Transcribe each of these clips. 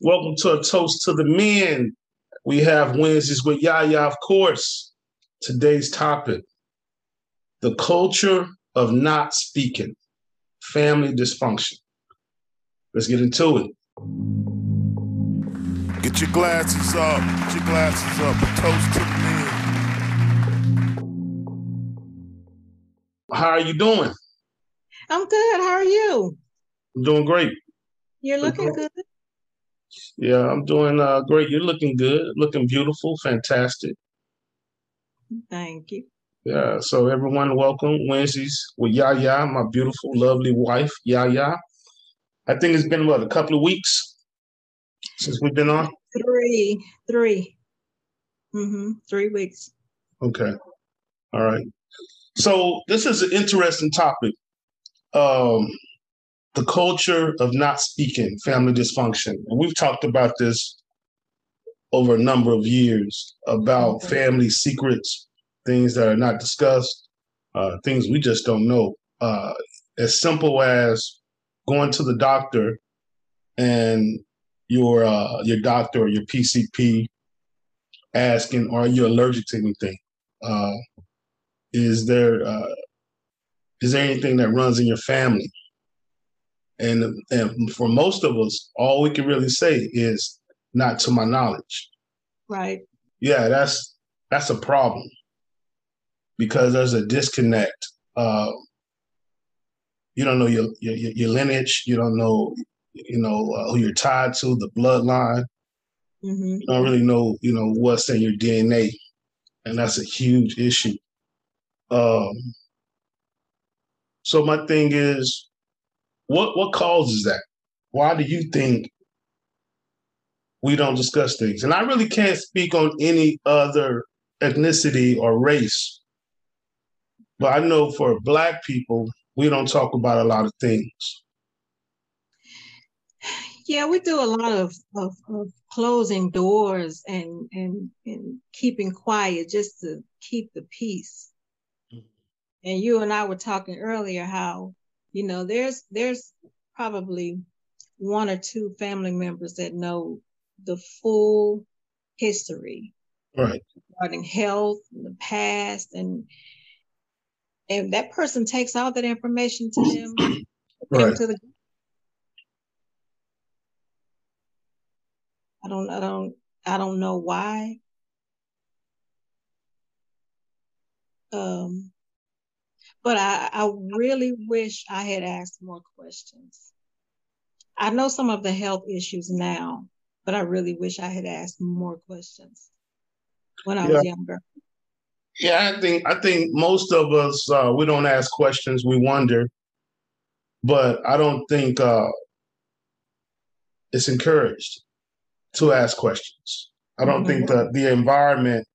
Welcome to a toast to the men. We have Wednesdays with Yaya, of course. Today's topic the culture of not speaking, family dysfunction. Let's get into it. Get your glasses up. Get your glasses up. A toast to the men. How are you doing? I'm good. How are you? I'm doing great. You're looking good. Yeah, I'm doing uh, great. You're looking good, looking beautiful, fantastic. Thank you. Yeah, so everyone, welcome Wednesdays with Yaya, my beautiful, lovely wife, Yaya. I think it's been what a couple of weeks since we've been on. Three, three, mm-hmm, three weeks. Okay, all right. So this is an interesting topic. Um, the culture of not speaking, family dysfunction. And we've talked about this over a number of years about family secrets, things that are not discussed, uh, things we just don't know. Uh, as simple as going to the doctor and your uh, your doctor or your PCP asking, "Are you allergic to anything? Uh, is there uh, is there anything that runs in your family?" And, and for most of us, all we can really say is not to my knowledge. Right. Yeah, that's that's a problem because there's a disconnect. Uh, you don't know your, your your lineage. You don't know you know uh, who you're tied to, the bloodline. Mm-hmm. You don't really know you know what's in your DNA, and that's a huge issue. Um, so my thing is, what what causes that? Why do you think we don't discuss things? And I really can't speak on any other ethnicity or race, but I know for Black people, we don't talk about a lot of things. Yeah, we do a lot of, of, of closing doors and, and and keeping quiet just to keep the peace. Mm-hmm. And you and I were talking earlier how you know there's there's probably one or two family members that know the full history right. regarding health in the past and and that person takes all that information to them right. to the I don't I don't I don't know why. Um but I, I really wish I had asked more questions. I know some of the health issues now, but I really wish I had asked more questions when I yeah. was younger. Yeah, I think I think most of us uh, we don't ask questions, we wonder, but I don't think uh, it's encouraged to ask questions. I don't mm-hmm. think that the environment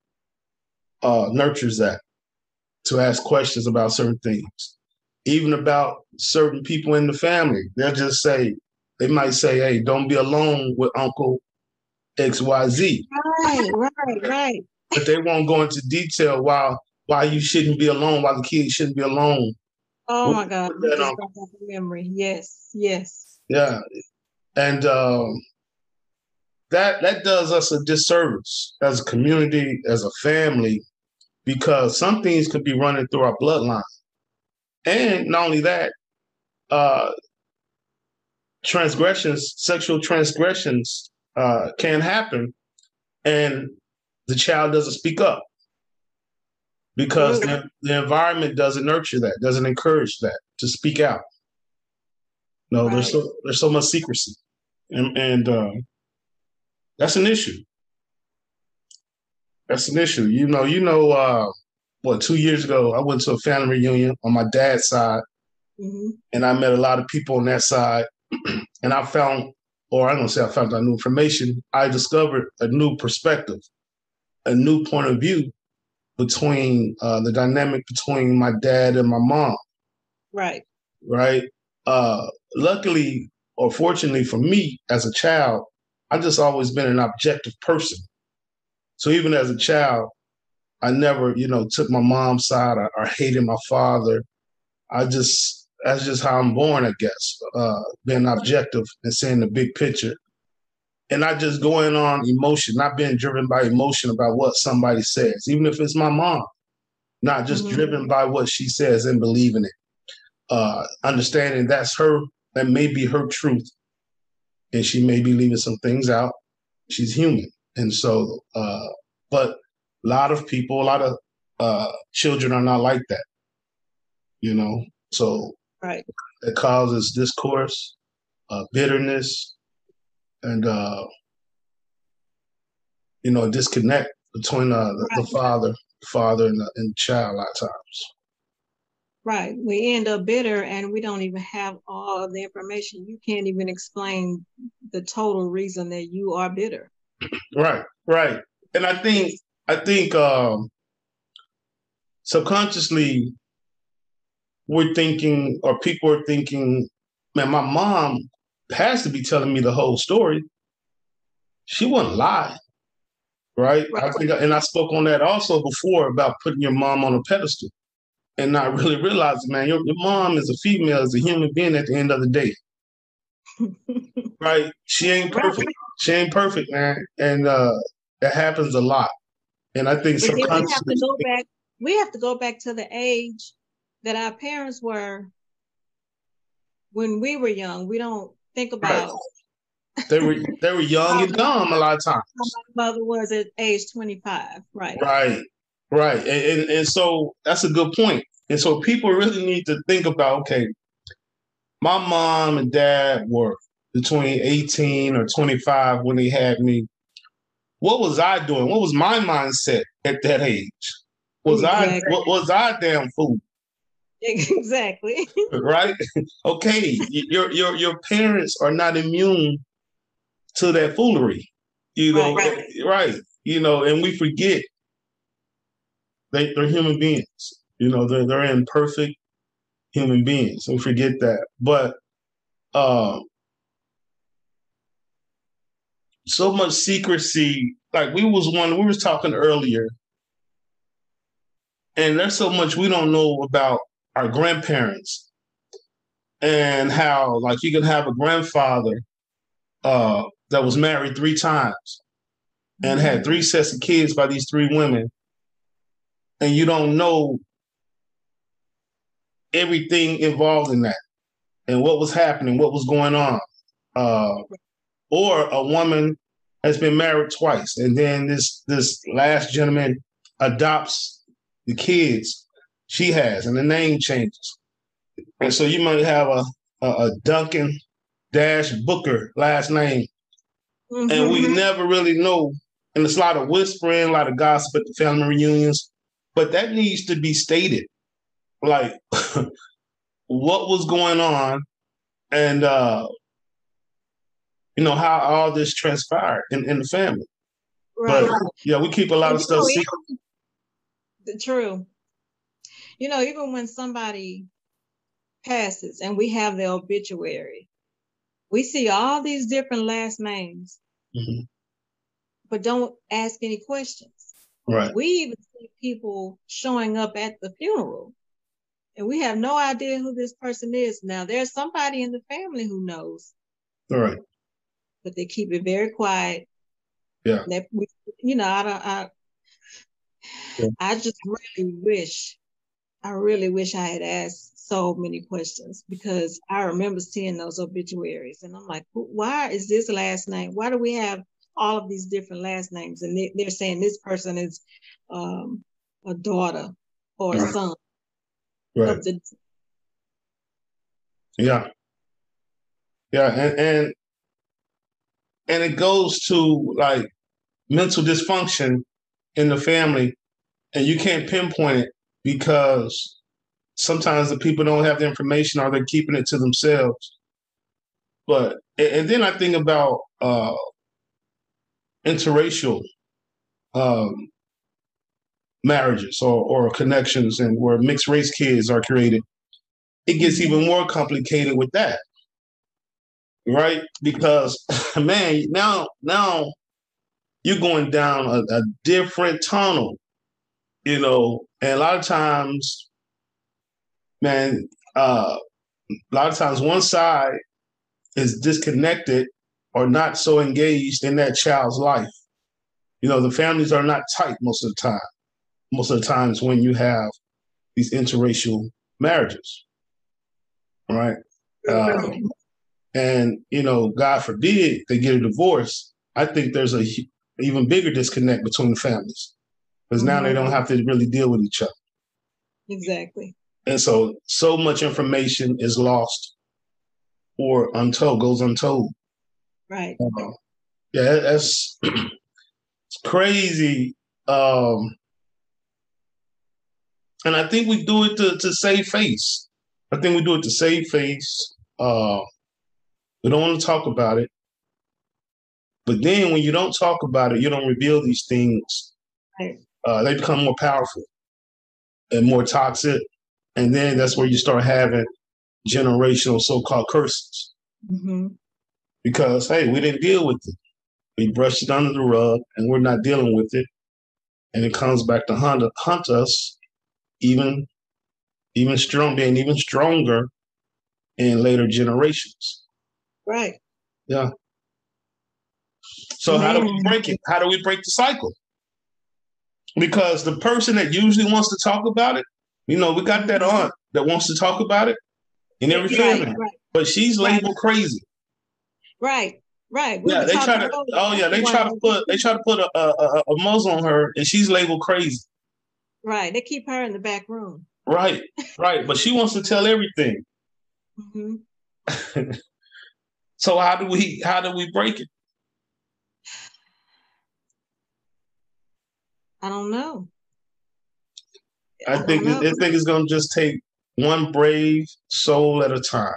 uh, nurtures that to ask questions about certain things, even about certain people in the family. They'll just say, they might say, hey, don't be alone with Uncle XYZ. Right, right, right. But they won't go into detail why why you shouldn't be alone, why the kids shouldn't be alone. Oh my God. That memory. Yes, yes. Yeah. And um, that that does us a disservice as a community, as a family, because some things could be running through our bloodline. And not only that, uh, transgressions, sexual transgressions uh, can happen, and the child doesn't speak up because the, the, environment doesn't nurture that, doesn't encourage that to speak out. No, right. there's so there's so much secrecy, and, and uh, that's an issue. That's an issue. You know, you know, uh, what, two years ago, I went to a family reunion on my dad's side, mm-hmm. and I met a lot of people on that side. and I found, or I'm gonna say I found out new information. I discovered a new perspective, a new point of view between uh, the dynamic between my dad and my mom. Right. Right. Uh, luckily or fortunately for me as a child, I've just always been an objective person. So even as a child, I never, you know, took my mom's side or, or hated my father. I just that's just how I'm born, I guess. Uh, being objective and seeing the big picture. and not just going on emotion, not being driven by emotion about what somebody says, even if it's my mom, not just mm-hmm. driven by what she says and believing it. Uh, understanding that's her, that may be her truth, and she may be leaving some things out. She's human, and so, uh, but a lot of people, a lot of uh, children are not like that. You know, so right, it causes discourse, uh, bitterness, and uh, you know, disconnect between uh, the, right. the father, father, and the, and child a lot of times. Right. We end up bitter and we don't even have all of the information. You can't even explain the total reason that you are bitter. Right, right. And I think I think um subconsciously we're thinking or people are thinking, man, my mom has to be telling me the whole story. She wouldn't lie. Right? right. I think and I spoke on that also before about putting your mom on a pedestal and not really realizing, man, your, your mom is a female, is a human being at the end of the day. Right? She ain't perfect. She ain't perfect, man. And uh that happens a lot. And I think but we have to go back. We have to go back to the age that our parents were when we were young. We don't think about. Right. They were they were young and dumb a lot of times. My mother was at age twenty five. Right. Right. Right. And, and and so that's a good point. And so people really need to think about okay, my mom and dad were between 18 or 25 when they had me. What was I doing? What was my mindset at that age? Was exactly. I what was I damn fool? Exactly. right? okay. Your your your parents are not immune to that foolery. You know, right. right. You know, and we forget they, they're human beings. You know, they're they're imperfect human beings. We forget that. But um so much secrecy. Like we was one, we was talking earlier, and there's so much we don't know about our grandparents and how like you can have a grandfather uh, that was married three times and had three sets of kids by these three women and you don't know everything involved in that and what was happening what was going on uh, or a woman has been married twice and then this this last gentleman adopts the kids she has, and the name changes. And so you might have a, a, a Duncan Dash Booker last name. Mm-hmm. And we never really know. And it's a lot of whispering, a lot of gossip at the family reunions. But that needs to be stated. Like what was going on and uh you know how all this transpired in, in the family. Right. But yeah, we keep a lot of stuff secret. True you know, even when somebody passes and we have the obituary, we see all these different last names, mm-hmm. but don't ask any questions. Right. We even see people showing up at the funeral and we have no idea who this person is. Now, there's somebody in the family who knows. All right. But they keep it very quiet. Yeah. You know, I don't, I, yeah. I just really wish I really wish I had asked so many questions because I remember seeing those obituaries and I'm like, why is this last name? Why do we have all of these different last names? And they, are saying this person is um, a daughter or a son. Right. The- yeah. Yeah. And, and, and it goes to like mental dysfunction in the family and you can't pinpoint it because sometimes the people don't have the information or they're keeping it to themselves. But and then I think about uh, interracial um, marriages or, or connections and where mixed race kids are created. It gets even more complicated with that, right? Because man, now now you're going down a, a different tunnel you know, and a lot of times, man, uh, a lot of times one side is disconnected or not so engaged in that child's life. You know, the families are not tight most of the time. Most of the times when you have these interracial marriages, right? Uh, and you know, God forbid they get a divorce. I think there's a even bigger disconnect between the families because now they don't have to really deal with each other. Exactly. And so, so much information is lost or untold, goes untold. Right. Uh, yeah, that's it's crazy. Um, and I think we do it to, to save face. I think we do it to save face. Uh, we don't want to talk about it. But then when you don't talk about it, you don't reveal these things. Right. Uh, they become more powerful and more toxic. And then that's where you start having generational so-called curses. Mm-hmm. Because hey, we didn't deal with it. We brushed it under the rug and we're not dealing with it. And it comes back to hunt, hunt us even even strong being even stronger in later generations. Right. Yeah. So how do we break it? How do we break the cycle? Because the person that usually wants to talk about it, you know, we got that aunt that wants to talk about it in every family, Right. Right. but she's labeled crazy. Right. Right. We Yeah, they try to. Oh yeah, they try to put they try to put a, a, a muzzle on her, and she's labeled crazy. Right. They keep her in the back room. Right, right. But she wants to tell everything. hmm So how do we how do we break it? I don't know. I don't think know. I think it's gonna just take one brave soul at a time.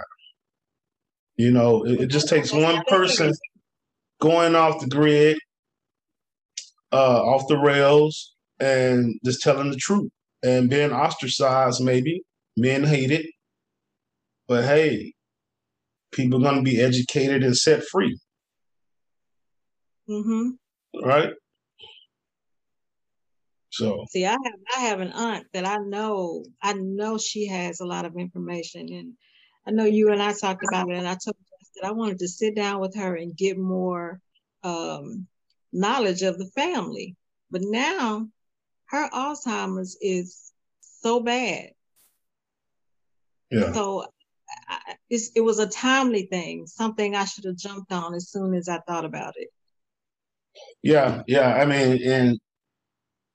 You know, it, it just takes one person going off the grid, uh, off the rails, and just telling the truth and being ostracized, maybe being hated. But hey, people are gonna be educated and set free, Mm-hmm. right? So See, I have I have an aunt that I know I know she has a lot of information, and I know you and I talked about it, and I told her that I wanted to sit down with her and get more um, knowledge of the family. But now her Alzheimer's is so bad, yeah. so I, it's, it was a timely thing, something I should have jumped on as soon as I thought about it. Yeah, yeah. I mean, and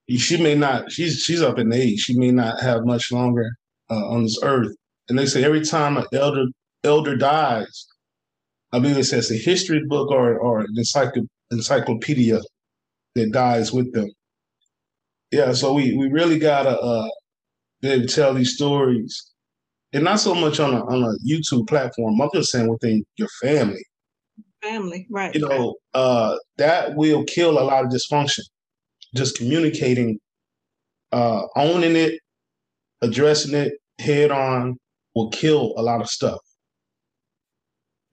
she may not. She's she's up in age. She may not have much longer uh, on this earth. And they say every time an elder elder dies, I believe it says a history book or or an encycl- encyclopedia that dies with them. Yeah, so we we really gotta uh, be able to tell these stories, and not so much on a on a YouTube platform. I'm just saying within your family Family, right? you know, uh, that will kill a lot of dysfunction. Just communicating, uh, owning it, addressing it head on will kill a lot of stuff.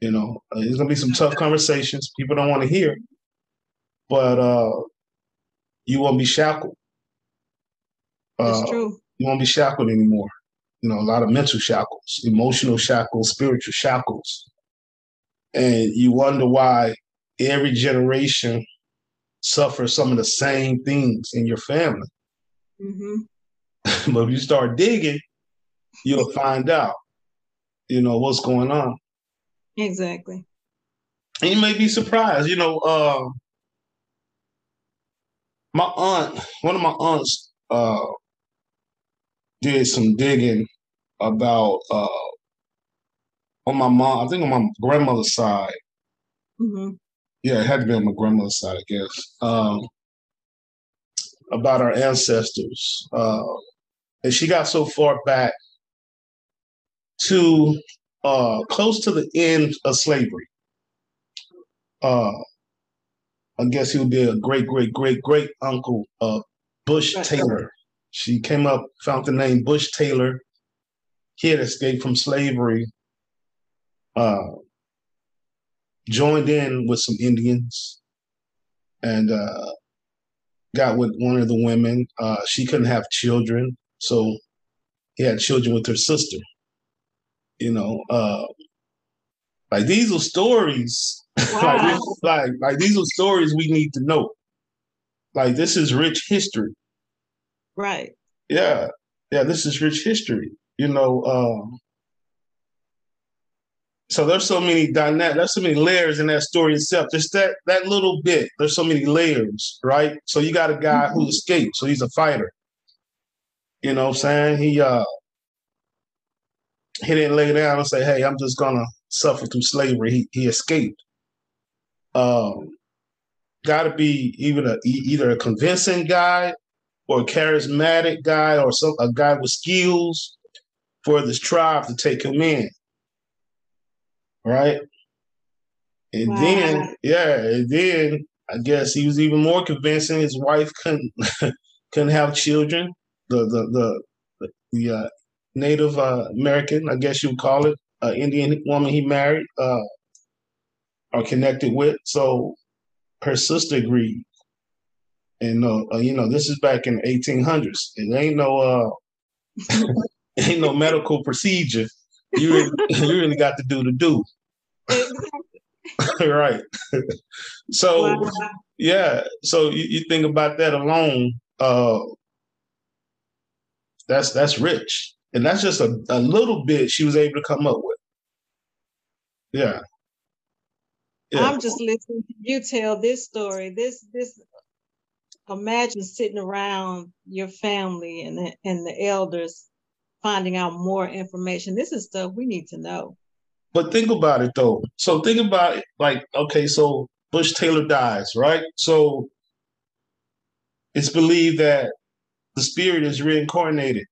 You know, uh, there's gonna be some tough conversations people don't want to hear, but uh, you won't be shackled. It's Uh, true. you won't be shackled anymore. You know, a lot of mental shackles, emotional shackles, spiritual shackles. And you wonder why every generation suffers some of the same things in your family. hmm but if you start digging, you'll find out, you know, what's going on. Exactly. And you may be surprised, you know, uh, my aunt, one of my aunts, uh, did some digging about uh, on my mom, I think on my grandmother's side. hmm Yeah, it had to be on my grandmother's side, I guess. Um, about our ancestors, uh, and she got so far back to uh, close to the end of slavery. Uh, I guess he would be a great, great, great, great uncle of Bush Taylor. She came up, found the name Bush Taylor. He had escaped from slavery, uh, joined in with some Indians, and uh, got with one of the women. Uh, she couldn't have children, so he had children with her sister. You know, uh, like these are stories Wow. like, like, like these are stories we need to know. Like this is rich history. Right. Yeah. Yeah, this is rich history. You know, um, so there's so many dynamic, there's so many layers in that story itself. Just that that little bit, there's so many layers, right? So you got a guy mm-hmm. who escaped, so he's a fighter. You know what I'm saying? He uh he didn't lay down and say, Hey, I'm just gonna suffer through slavery. He he escaped. Um gotta be even a either a convincing guy or a charismatic guy or some a guy with skills for this tribe to take him in right? And wow. then, yeah, and then I guess he was even more convincing. His wife couldn't couldn't have children. The the the the uh, Native uh, American, I guess you would call it, uh, Indian woman he married uh, or connected with. So her sister agreed. And uh, uh you know, this is back in the 1800s. It ain't no uh, ain't no medical procedure. You really, you really got to do the do. right. so wow. yeah, so you, you, think about that alone. Uh, that's that's rich, and that's just a, a little bit she was able to come up with. Yeah. yeah. I'm just listening to you tell this story. This this imagine sitting around your family and the, and the elders finding out more information. This is stuff we need to know. But think about it though. So think about it like, okay, so Bush Taylor dies, right? So it's believed that the spirit is reincarnated.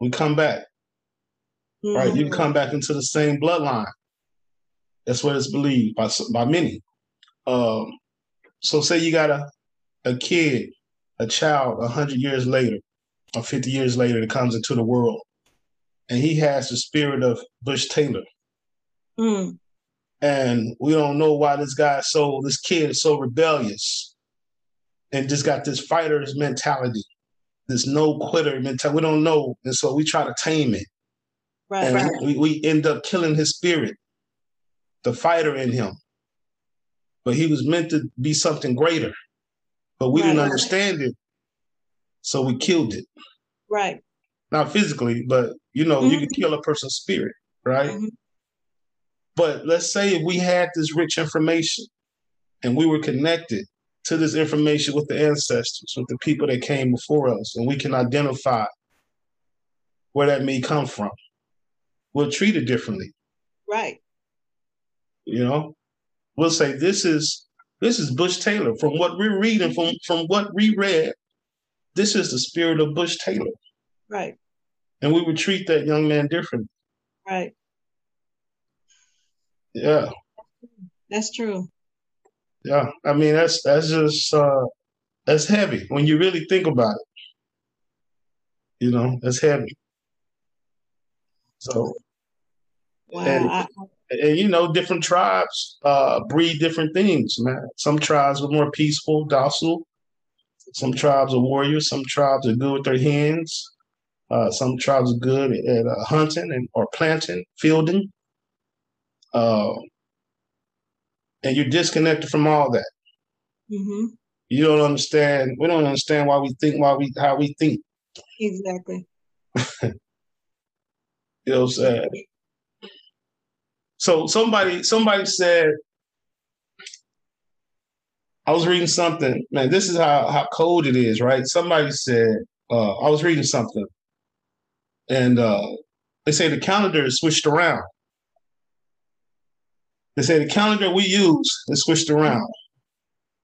We come back, mm-hmm. right? You come back into the same bloodline. That's what it's believed by by many. Um, so say you got a a kid, a child, a hundred years later, or fifty years later, that comes into the world, and he has the spirit of Bush Taylor. Mm. And we don't know why this guy so this kid is so rebellious and just got this fighter's mentality, this no quitter mentality. We don't know. And so we try to tame it. Right. And right. We, we end up killing his spirit, the fighter in him. But he was meant to be something greater. But we right. didn't understand it. So we killed it. Right. Not physically, but you know, mm-hmm. you can kill a person's spirit, right? Mm-hmm. But let's say if we had this rich information and we were connected to this information with the ancestors, with the people that came before us, and we can identify where that may come from. We'll treat it differently. Right. You know, we'll say this is this is Bush Taylor. From what we're reading, from from what we read, this is the spirit of Bush Taylor. Right. And we would treat that young man differently. Right. Yeah. That's true. Yeah. I mean that's that's just uh that's heavy when you really think about it. You know, that's heavy. So wow. and, I, and you know, different tribes uh breed different things, man. Some tribes are more peaceful, docile. Some tribes are warriors. Some tribes are good with their hands. Uh, some tribes are good at, uh, hunting and or planting, fielding uh, and you're disconnected from all that. Mm-hmm. You don't understand. We don't understand why we think why we how we think. Exactly. you know what I'm saying? So somebody somebody said I was reading something, man. This is how how cold it is, right? Somebody said uh, I was reading something, and uh, they say the calendar is switched around. They say the calendar we use is switched around,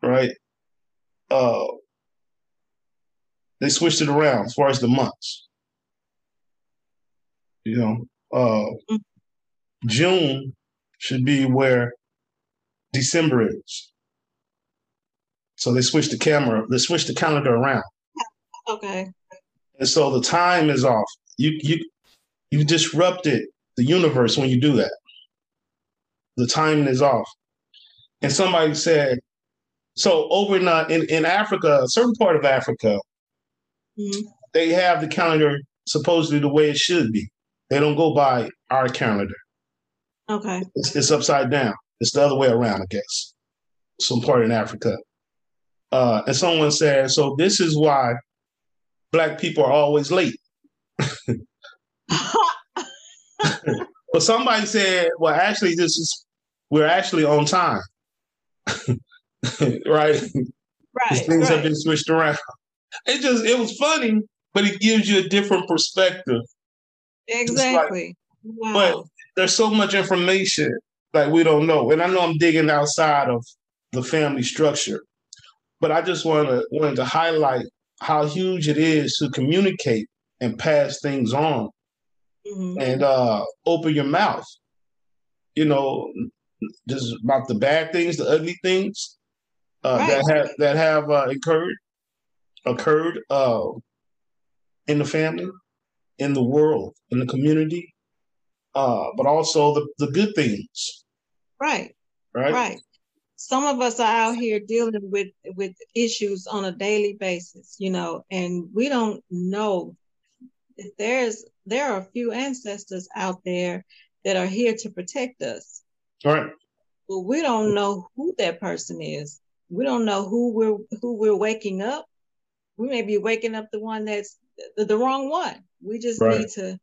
right? Uh, they switched it around as far as the months. You know, uh. June should be where December is. So they switched the camera, they switched the calendar around. Okay. And so the time is off. You you you disrupted the universe when you do that the timing is off. And somebody said, so over in, uh, in, in Africa, a certain part of Africa, mm-hmm. they have the calendar supposedly the way it should be. They don't go by our calendar. Okay. It's, it's upside down. It's the other way around, I guess. Some part in Africa. Uh, and someone said, so this is why black people are always late. but somebody said, well, actually, this is we're actually on time. right? Right. Things right. have been switched around. It just it was funny, but it gives you a different perspective. Exactly. Wow. But there's so much information that we don't know. And I know I'm digging outside of the family structure. But I just wanna wanted to highlight how huge it is to communicate and pass things on Mhm. and uh open your mouth. You know, just about the bad things, the ugly things uh, Right. that have that have uh, occurred occurred uh, in the family, in the world, in the community, uh, but also the, the good things, Right. right? Right. Some of us are out here dealing with with issues on a daily basis, you know, and we don't know if there's there are a few ancestors out there that are here to protect us. Right. But we don't know who that person is. We don't know who we're who we're waking up. We may be waking up the one that's the, the wrong one. We just Right. need to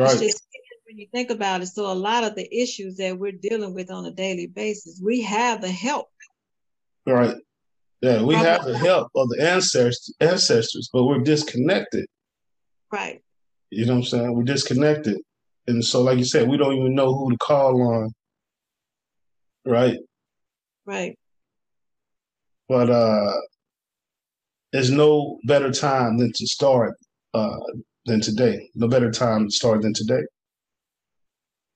Right. it's just when you think about it. So a lot of the issues that we're dealing with on a daily basis, we have the help. Right. Yeah, we have the help of the ancestors, ancestors, but we're disconnected. Right. You know what I'm saying? We're disconnected. And so, like you said, we don't even know who to call on. Right. Right. But uh there's no better time than to start uh than today. No better time to start than today.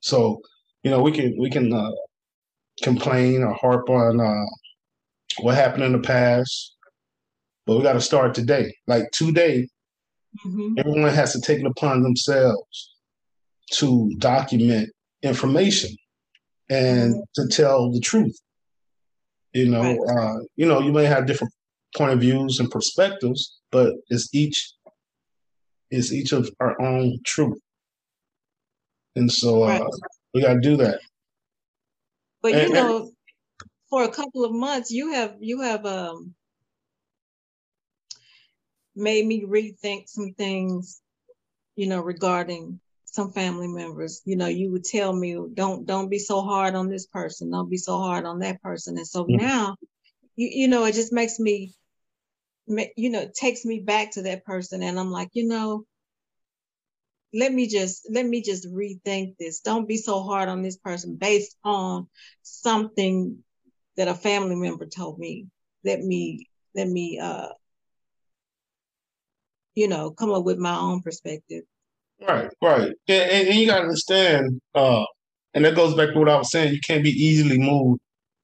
So, you know, we can we can uh complain or harp on uh what happened in the past, but we gotta start today. Like today, hmm everyone has to take it upon themselves to document information and to tell the truth. You know, Right. uh, you know, you may have different point of views and perspectives, but it's each is each of our own truth. And so uh, Right. we got to do that. But you And- and- know, for a couple of months, you have you have um made me rethink some things, you know, regarding some family members. You know, you would tell me, don't don't be so hard on this person, don't be so hard on that person. And so Mhm. now, you you know, it just makes me, you know, takes me back to that person, and I'm like, you know, let me just let me just rethink this. Don't be so hard on this person based on something that a family member told me. Let me let me uh you know come up with my own perspective. Right, right. And, and, and you got to understand, uh, and that goes back to what I was saying. You can't be easily moved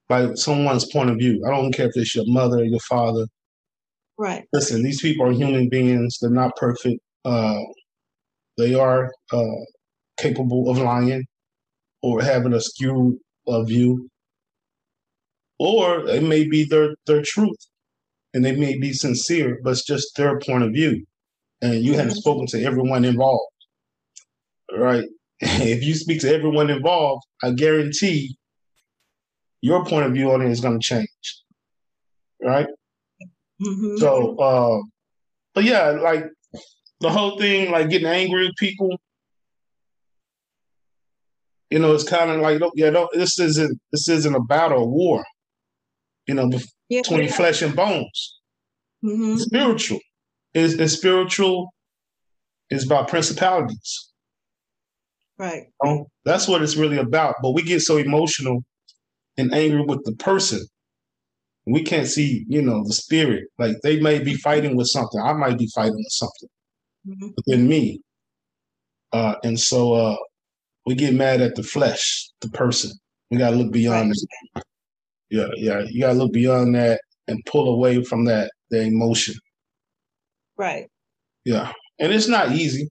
by someone's point of view. I don't care if it's your mother, your father. Right. Listen, these people are human beings. They're not perfect. Uh, they are uh, capable of lying or having a skewed uh, view, or it may be their their truth, and they may be sincere, but it's just their point of view, and you haven't Mhm. spoken to everyone involved, right? If you speak to everyone involved, I guarantee your point of view on it is going to change, right? Mhm. So, uh, but yeah, like the whole thing, like getting angry with people, you know, it's kind of like, yeah, don't, this isn't this isn't a battle, a war, you know, yeah. between flesh and bones. Mhm. It's spiritual. Is it's spiritual. Is about principalities. Right. you know? That's what it's really about. But we get so emotional and angry with the person. We can't see, you know, the spirit. Like they may be fighting with something. I might be fighting with something. Mhm. within me. Uh, and so uh, we get mad at the flesh, the person. We got to look beyond that. Yeah, yeah. You got to look beyond that and pull away from that, the emotion. Right. Yeah. And it's not easy,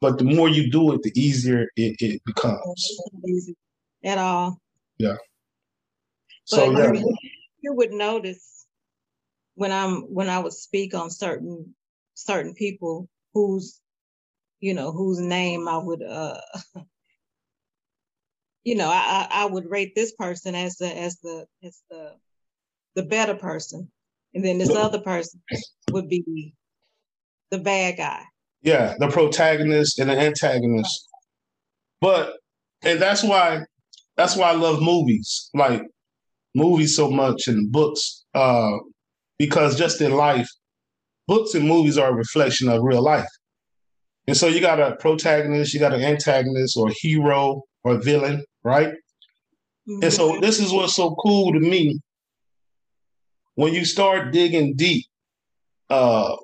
but the more you do it, the easier it, it becomes. It's not easy At all. So, But yeah. you, you would notice when I'm when I would speak on certain certain people whose you know whose name I would uh you know, I, I would rate this person as the as the as the the better person, and then this other person would be the bad guy. Yeah, the protagonist and the antagonist. But and that's why that's why I love movies, like movies so much and books, uh, because just in life, books and movies are a reflection of real life. And so you got a protagonist, you got an antagonist or hero or villain, right? Mm-hmm. And so this is what's so cool to me. When you start digging deep uh,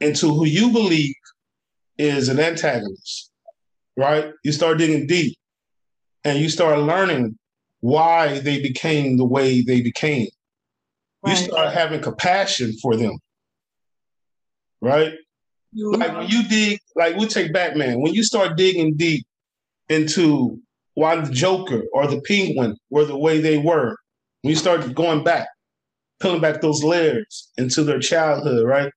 into who you believe is an antagonist, right? You start digging deep and you start learning why they became the way they became. Right. You start having compassion for them, right? Like when you dig, like we take Batman, when you start digging deep into why the Joker or the Penguin were the way they were, when you start going back, pulling back those layers into their childhood, right?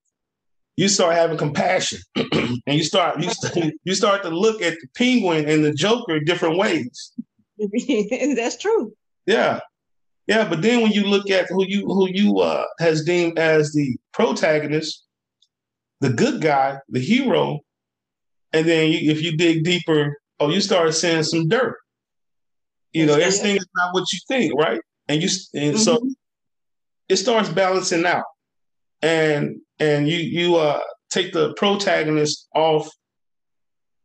You start having compassion, and you start you start, you start to look at the Penguin and the Joker different ways. That's true. Yeah, yeah. But then when you look at who you who you uh, has deemed as the protagonist, the good guy, the hero, and then you, if you dig deeper, oh, you start seeing some dirt. You know, everything is not what you think, right? And you and mm-hmm. so it starts balancing out, and and you you uh take the protagonist off,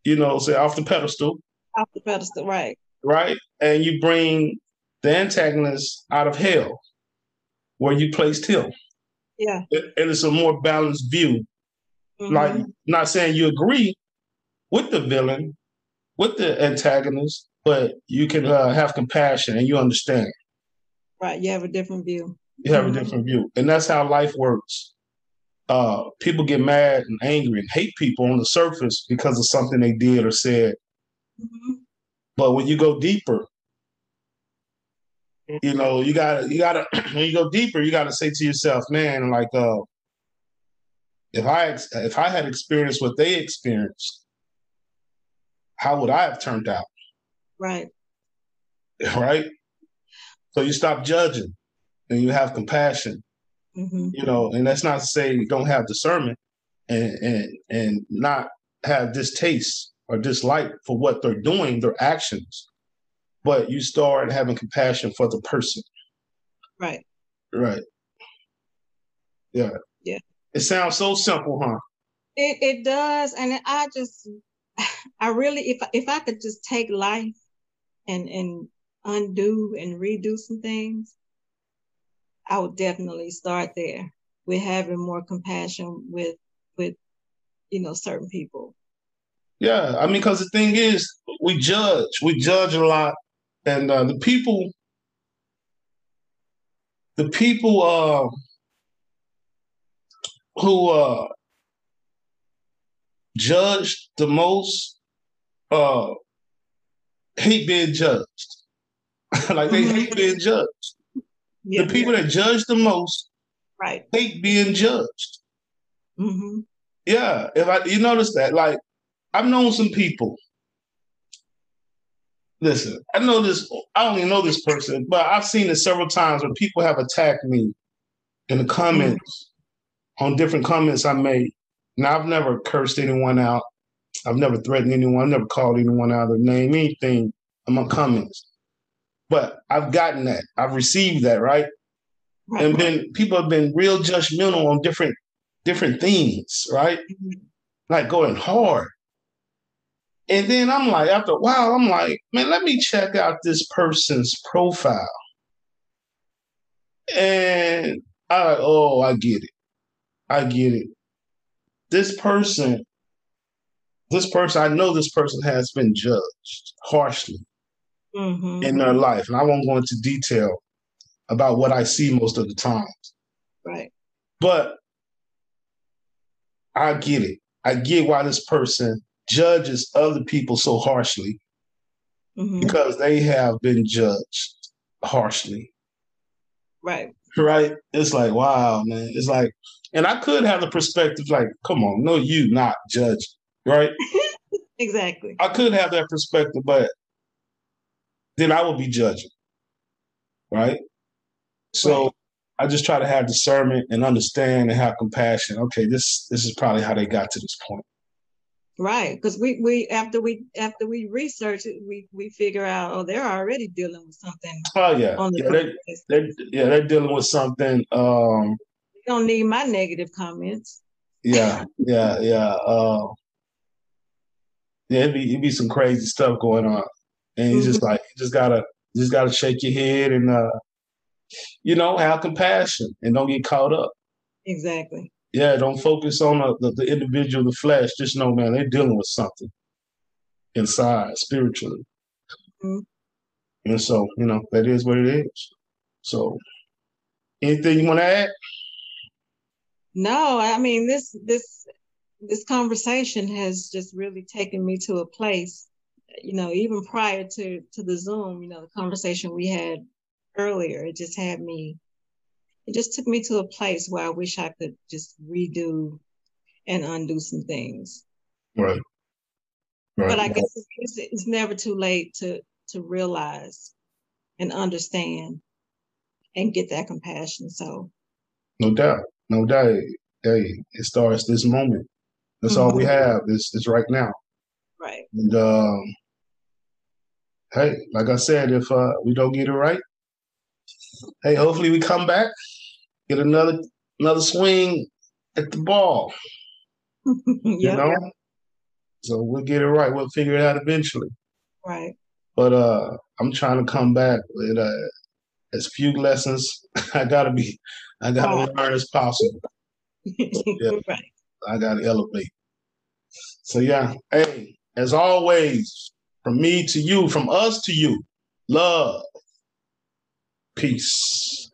you know, say off the pedestal, off the pedestal, right? Right, and you bring the antagonist out of hell, where you placed him. Yeah, and it's a more balanced view Mm-hmm. Like, not saying you agree with the villain, with the antagonist, but you can uh, have compassion and you understand. Right. You have a different view. You have mm-hmm. a different view. And that's how life works. Uh, people get mad and angry and hate people on the surface because of something they did or said. Mm-hmm. But when you go deeper, you know, you gotta, you gotta, when you go deeper, you gotta say to yourself, man, like, uh, if I if I had experienced what they experienced, how would I have turned out? Right. Right. So you stop judging and you have compassion. Mm-hmm. You know, and that's not to say you don't have discernment and and and not have distaste or dislike for what they're doing, their actions, but you start having compassion for the person. Right. Right. Yeah. Yeah. It sounds so simple, huh? It it does, and I just, I really, if if I could just take life and and undo and redo some things, I would definitely start there with having more compassion with with you know certain people. Yeah, I mean, because the thing is, we judge, we judge a lot, and uh, the people, the people, uh, who uh, judged the most uh, hate being judged. like they hate mm-hmm. being judged. Yeah, the people yeah. that judge the most right hate being judged. Mm-hmm. Yeah, if I you notice that, like I've known some people. Listen, I know this. I only know this person, but I've seen it several times where people have attacked me in the comments on different comments I made. Now, I've never cursed anyone out. I've never threatened anyone. I've never called anyone out or name anything in my comments. But I've gotten that. I've received that, right? right. And then people have been real judgmental on different different things, right? Mm-hmm. Like going hard. And then I'm like, after a while, I'm like, man, let me check out this person's profile. And I, oh, I get it. I get it. This person, this person, I know this person has been judged harshly mm-hmm. in their life. And I won't go into detail about what I see most of the time. Right. But I get it. I get why this person judges other people so harshly mm-hmm. because they have been judged harshly. Right. Right. It's like, wow, man. It's like and I could have the perspective like, come on, no, you not judge, right? exactly. I could have that perspective, but then I would be judging. Right? So right. I just try to have discernment and understand and have compassion. Okay, this this is probably how they got to this point. Right, because we we after we after we research it, we we figure out oh they're already dealing with something. Oh yeah, the yeah, they, they're, yeah they're dealing with something. Um, you don't need my negative comments. Yeah, yeah, yeah. Uh, yeah, it'd be it'd be some crazy stuff going on, and you mm-hmm. just like you just gotta you just gotta shake your head and uh, you know have compassion and don't get caught up. Exactly yeah, don't focus on the, the, the individual, the flesh. Just know, man, they're dealing with something inside spiritually. Mm-hmm. And so, you know, that is what it is. So, anything you want to add? No, I mean this this this conversation has just really taken me to a place, you know, even prior to to the Zoom, you know, the conversation we had earlier, it just had me it just took me to a place where I wish I could just redo and undo some things. Right. right. But I guess it's, it's never too late to to realize and understand and get that compassion. So, no doubt, no doubt. Hey, it starts this moment. That's mm-hmm. all we mm-hmm. have. Is is right now. Right. And um, hey, like I said, if uh, we don't get it right, hey, hopefully we come back get another another swing at the ball. yep. You know? So we'll get it right. We'll figure it out eventually. Right. But uh I'm trying to come back with uh, as few lessons I gotta be I gotta oh. learn as possible. yeah, right. I gotta elevate. So yeah, hey, as always, from me to you, from us to you, love, peace.